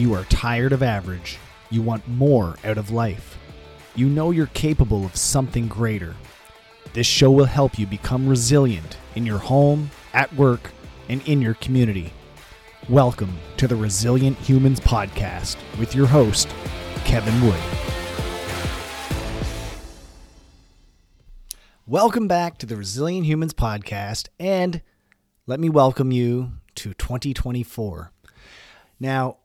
You are tired of average. You want more out of life. You know you're capable of something greater. This show will help you become resilient in your home, at work, and in your community. Welcome to the Resilient Humans Podcast with your host, Kevin Wood. Welcome back to the Resilient Humans Podcast, and let me welcome you to 2024. Now,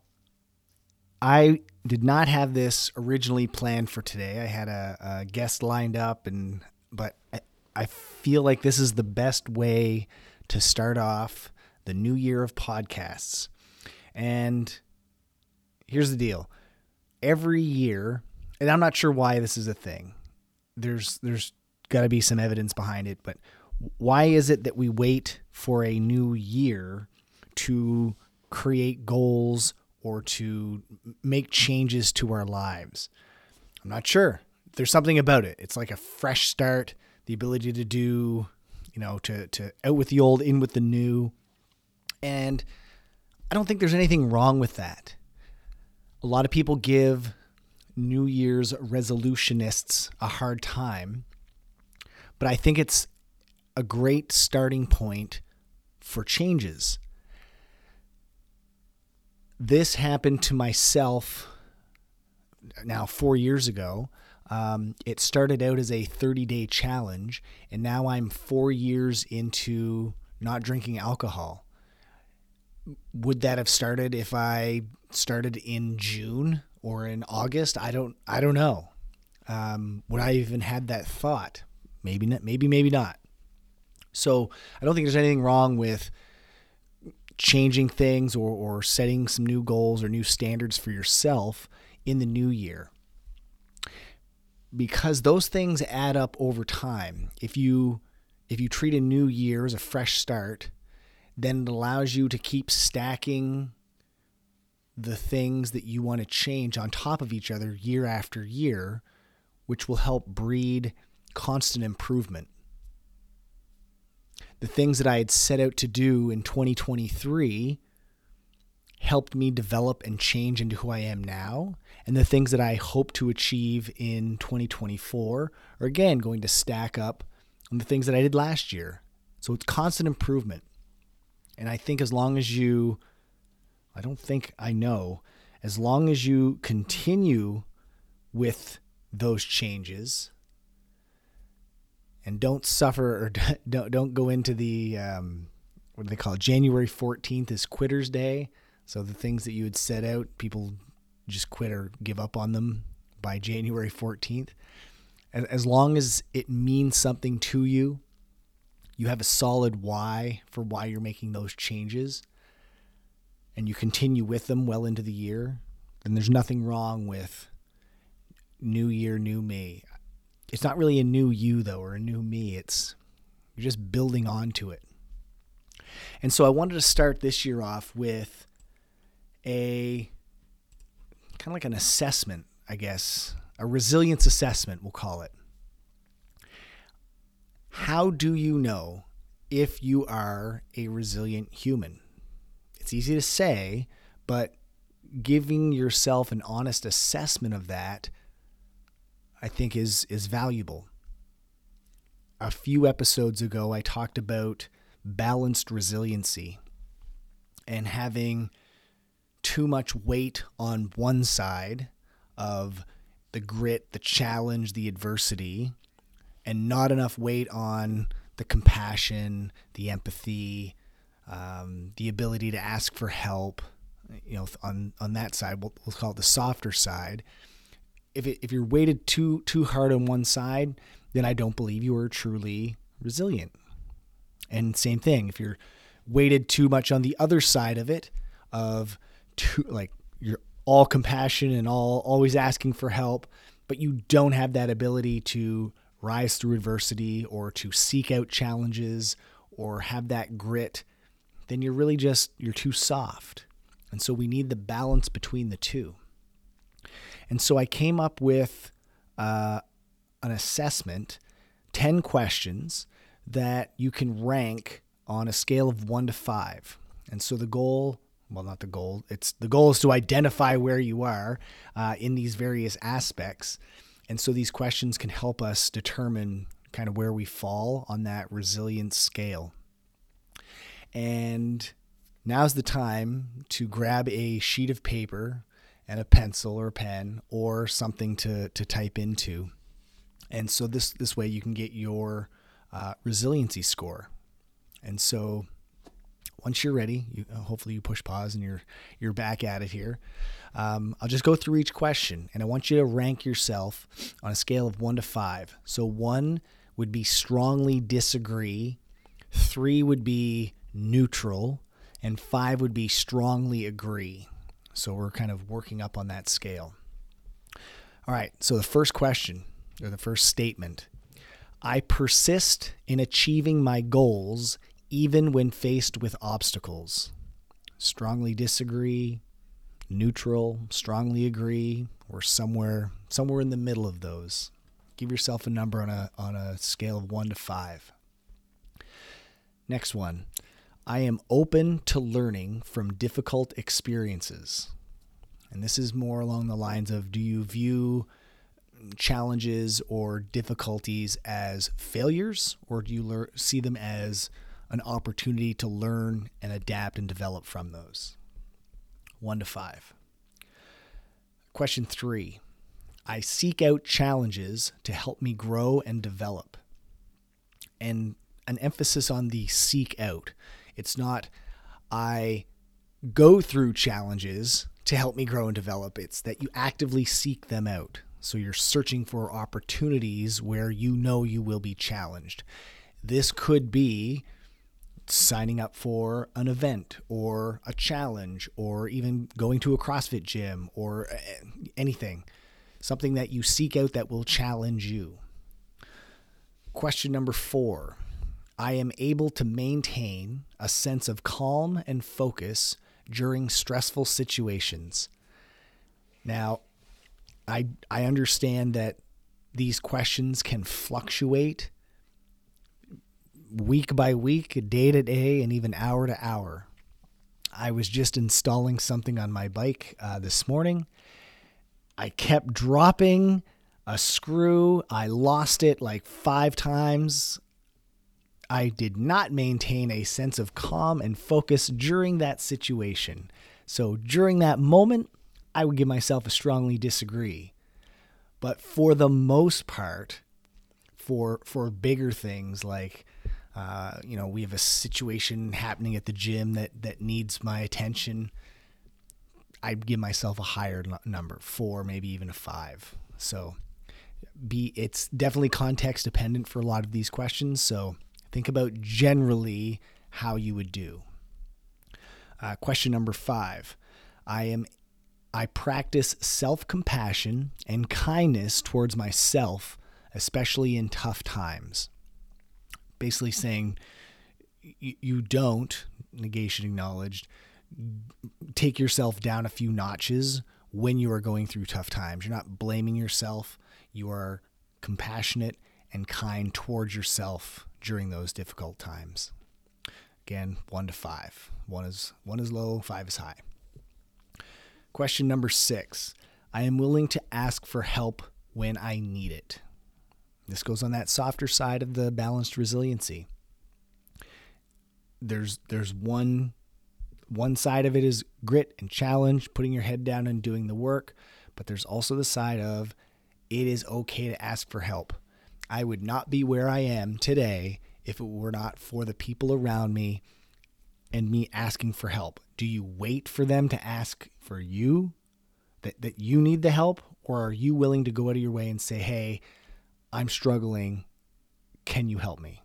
I did not have this originally planned for today. I had a, a guest lined up, and but I, I feel like this is the best way to start off the new year of podcasts. And here's the deal: every year, and I'm not sure why this is a thing. There's there's got to be some evidence behind it, but why is it that we wait for a new year to create goals or to make changes to our lives? I'm not sure. There's something about it. It's like a fresh start, the ability to do, you know, to to out with the old, in with the new. And I don't think there's anything wrong with that. A lot of people give New Year's resolutionists a hard time, but I think it's a great starting point for changes this happened to myself now four years ago. Um, it started out as a 30 day challenge, and now I'm four years into not drinking alcohol. Would that have started if I started in June or in August? I don't. I don't know. Um, would I even had that thought? Maybe not. Maybe maybe not. So I don't think there's anything wrong with changing things or, or setting some new goals or new standards for yourself in the new year. Because those things add up over time. If you if you treat a new year as a fresh start then it allows you to keep stacking the things that you want to change on top of each other year after year which will help breed constant improvement the things that I had set out to do in 2023 helped me develop and change into who I am now. And the things that I hope to achieve in 2024 are again going to stack up on the things that I did last year. So it's constant improvement. And I think as long as you, I don't think I know, as long as you continue with those changes, and don't suffer or don't don't go into the um, what do they call it? January 14th is Quitters Day. So the things that you had set out, people just quit or give up on them by January 14th. As long as it means something to you, you have a solid why for why you're making those changes, and you continue with them well into the year, then there's nothing wrong with new year, new me it's not really a new you though or a new me. It's you're just building onto it. And so i wanted to start this year off with a kind of like an assessment i guess a resilience assessment we'll call it. How do you know if you are a resilient human? It's easy to say but giving yourself an honest assessment of that I think is is valuable. A few episodes ago I talked about balanced resiliency and having too much weight on one side of the grit, the challenge, the adversity, and not enough weight on the compassion, the empathy, um, the ability to ask for help. You know, on on that side, we'll, we'll call it the softer side, if it, if you're weighted too too hard on one side, then I don't believe you are truly resilient. And same thing, if you're weighted too much on the other side of it, of too like you're all compassion and all always asking for help, but you don't have that ability to rise through adversity or to seek out challenges or have that grit, then you're really just you're too soft. And so we need the balance between the two. And so I came up with uh, an assessment, 10 questions that you can rank on a scale of one to five. And so the goal well, not the goal. It's the goal is to identify where you are uh, in these various aspects, and so these questions can help us determine kind of where we fall on that resilience scale. And now's the time to grab a sheet of paper and a pencil or a pen or something to, to type into. And so this this way you can get your uh, resiliency score. And so once you're ready, you, uh, hopefully you push pause and you're you're back at it here. Um, I'll just go through each question, and I want you to rank yourself on a scale of one to five. So one would be strongly disagree, three would be neutral, and five would be strongly agree. So we're kind of working up on that scale. All right. So the first question or the first statement I persist in achieving my goals even when faced with obstacles. Strongly disagree, neutral, strongly agree, or somewhere somewhere in the middle of those. Give yourself a number on a on a scale of 1 to 5. Next one. I am open to learning from difficult experiences. And this is more along the lines of do you view challenges or difficulties as failures or do you lear- see them as an opportunity to learn and adapt and develop from those. One to five. Question three I seek out challenges to help me grow and develop. And an emphasis on the seek out. It's not, I go through challenges to help me grow and develop. It's that you actively seek them out. So you're searching for opportunities where you know you will be challenged. This could be signing up for an event or a challenge or even going to a CrossFit gym or eh, anything, something that you seek out that will challenge you. Question number four I am able to maintain a sense of calm and focus during stressful situations. Now, I, I understand that these questions can fluctuate week by week, day to day, and even hour to hour. I was just installing something on my bike uh, this morning. I kept dropping a screw. I lost it like five times. I did not maintain a sense of calm and focus during that situation. So during that moment, I would give myself a strongly disagree. But for the most part, for for bigger things like uh, you know, we have a situation happening at the gym that that needs my attention. I'd give myself a higher number, four, maybe even a five. So, be it's definitely context dependent for a lot of these questions. So, think about generally how you would do. Uh, question number five: I am I practice self compassion and kindness towards myself, especially in tough times basically saying you don't negation acknowledged take yourself down a few notches when you are going through tough times. You're not blaming yourself. You are compassionate and kind towards yourself during those difficult times. Again, one to five. One is one is low, five is high. Question number six. I am willing to ask for help when I need it. This goes on that softer side of the balanced resiliency. There's there's one one side of it is grit and challenge, putting your head down and doing the work, but there's also the side of it is okay to ask for help. I would not be where I am today if it were not for the people around me and me asking for help. Do you wait for them to ask for you that, that you need the help? Or are you willing to go out of your way and say, hey, I'm struggling. Can you help me?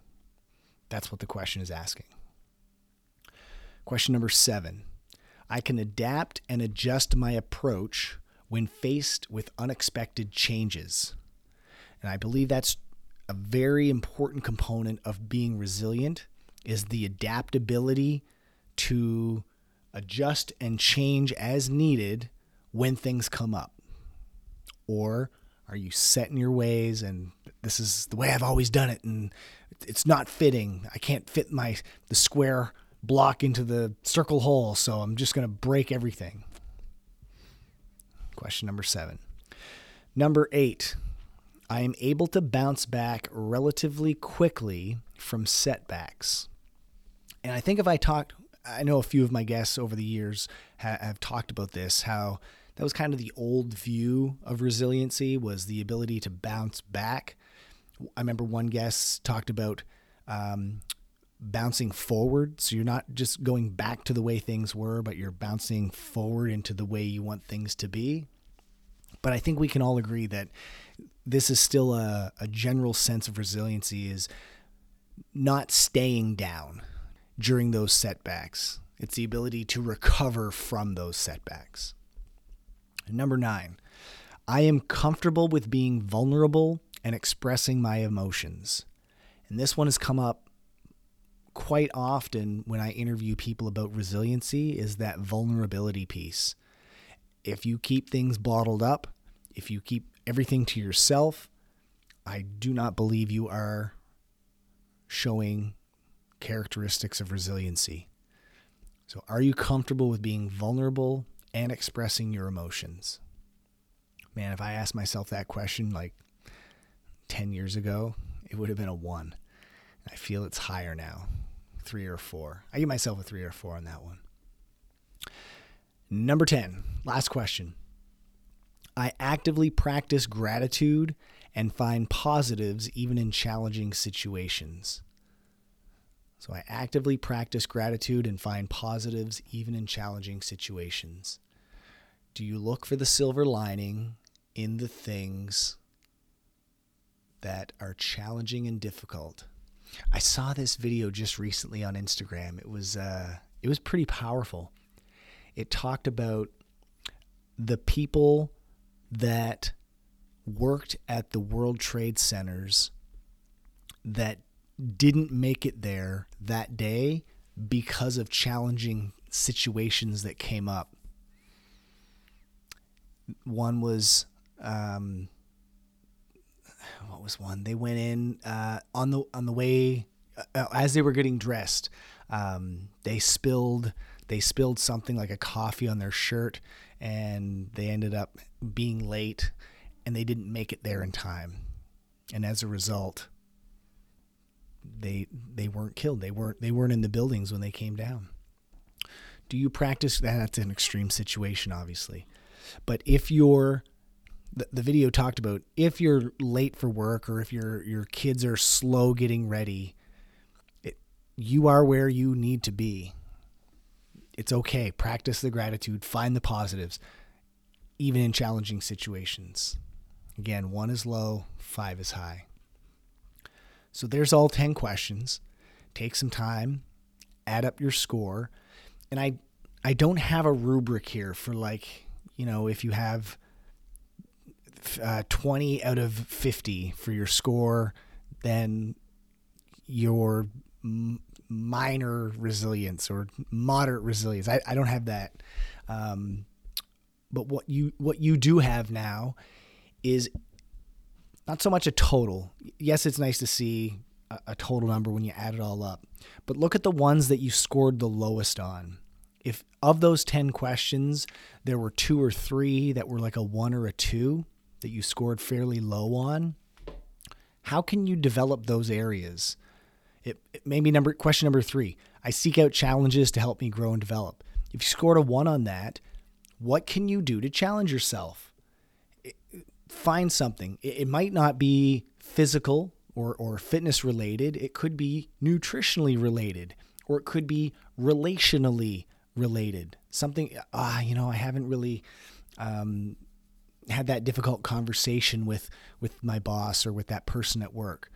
That's what the question is asking. Question number seven I can adapt and adjust my approach when faced with unexpected changes. And I believe that's a very important component of being resilient is the adaptability to adjust and change as needed when things come up. Or are you set in your ways and this is the way I've always done it and it's not fitting. I can't fit my the square block into the circle hole, so I'm just going to break everything. Question number seven. Number eight, I am able to bounce back relatively quickly from setbacks. And I think if I talked, I know a few of my guests over the years have, talked about this, how that was kind of the old view of resiliency was the ability to bounce back. I remember one guest talked about um, bouncing forward. So you're not just going back to the way things were, but you're bouncing forward into the way you want things to be. But I think we can all agree that this is still a, a general sense of resiliency is not staying down during those setbacks. It's the ability to recover from those setbacks. Number nine, I am comfortable with being vulnerable and expressing my emotions. And this one has come up quite often when I interview people about resiliency is that vulnerability piece. If you keep things bottled up, if you keep everything to yourself, I do not believe you are showing characteristics of resiliency. So, are you comfortable with being vulnerable and expressing your emotions? Man, if I asked myself that question like 10 years ago, it would have been a one. I feel it's higher now, three or four. I give myself a three or four on that one. Number 10, last question. I actively practice gratitude and find positives even in challenging situations. So I actively practice gratitude and find positives even in challenging situations. Do you look for the silver lining in the things that are challenging and difficult? I saw this video just recently on Instagram. It was uh, it was pretty powerful. It talked about the people that worked at the World Trade Centers that didn't make it there that day because of challenging situations that came up. One was um, what was one? They went in uh, on the on the way uh, as they were getting dressed. Um, they spilled they spilled something like a coffee on their shirt, and they ended up being late, and they didn't make it there in time, and as a result, they they weren't killed. They weren't they weren't in the buildings when they came down. Do you practice? That's an extreme situation, obviously, but if you're the, the video talked about if you're late for work or if your your kids are slow getting ready, you are where you need to be. It's okay. Practice the gratitude, find the positives, even in challenging situations. Again, one is low, five is high. So there's all 10 questions. Take some time, add up your score. And I I don't have a rubric here for like, you know, if you have uh, 20 out of 50 for your score, then your minor resilience or moderate resilience. I, I don't have that. Um, but what you what you do have now is not so much a total. Yes, it's nice to see a, a total number when you add it all up, but look at the ones that you scored the lowest on. If of those 10 questions, there were two or three that were like a one or a two, that you scored fairly low on, how can you develop those areas? It, it number question number three. I seek out challenges to help me grow and develop. If you scored a one on that, what can you do to challenge yourself? Find something. It, it might not be physical or, or fitness related. It could be nutritionally related, or it could be relationally related. Something ah, you know, I haven't really um, had that difficult conversation with with my boss or with that person at work.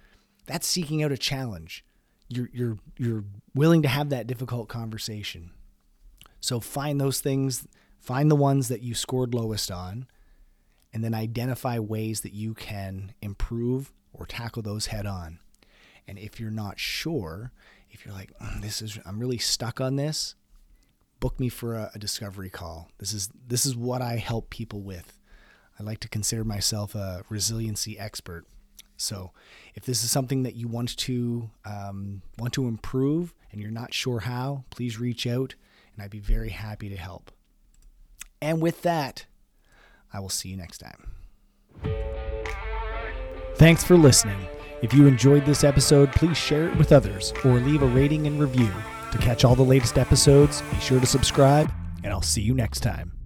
That's seeking out a challenge. You're you're you're willing to have that difficult conversation. So find those things, find the ones that you scored lowest on, and then identify ways that you can improve or tackle those head on. And if you're not sure, if you're like, mm, this is I'm really stuck on this, book me for a, a discovery call. This is this is what I help people with. I like to consider myself a resiliency expert. So, if this is something that you want to um, want to improve and you're not sure how, please reach out, and I'd be very happy to help. And with that, I will see you next time. Thanks for listening. If you enjoyed this episode, please share it with others or leave a rating and review. To catch all the latest episodes, be sure to subscribe, and I'll see you next time.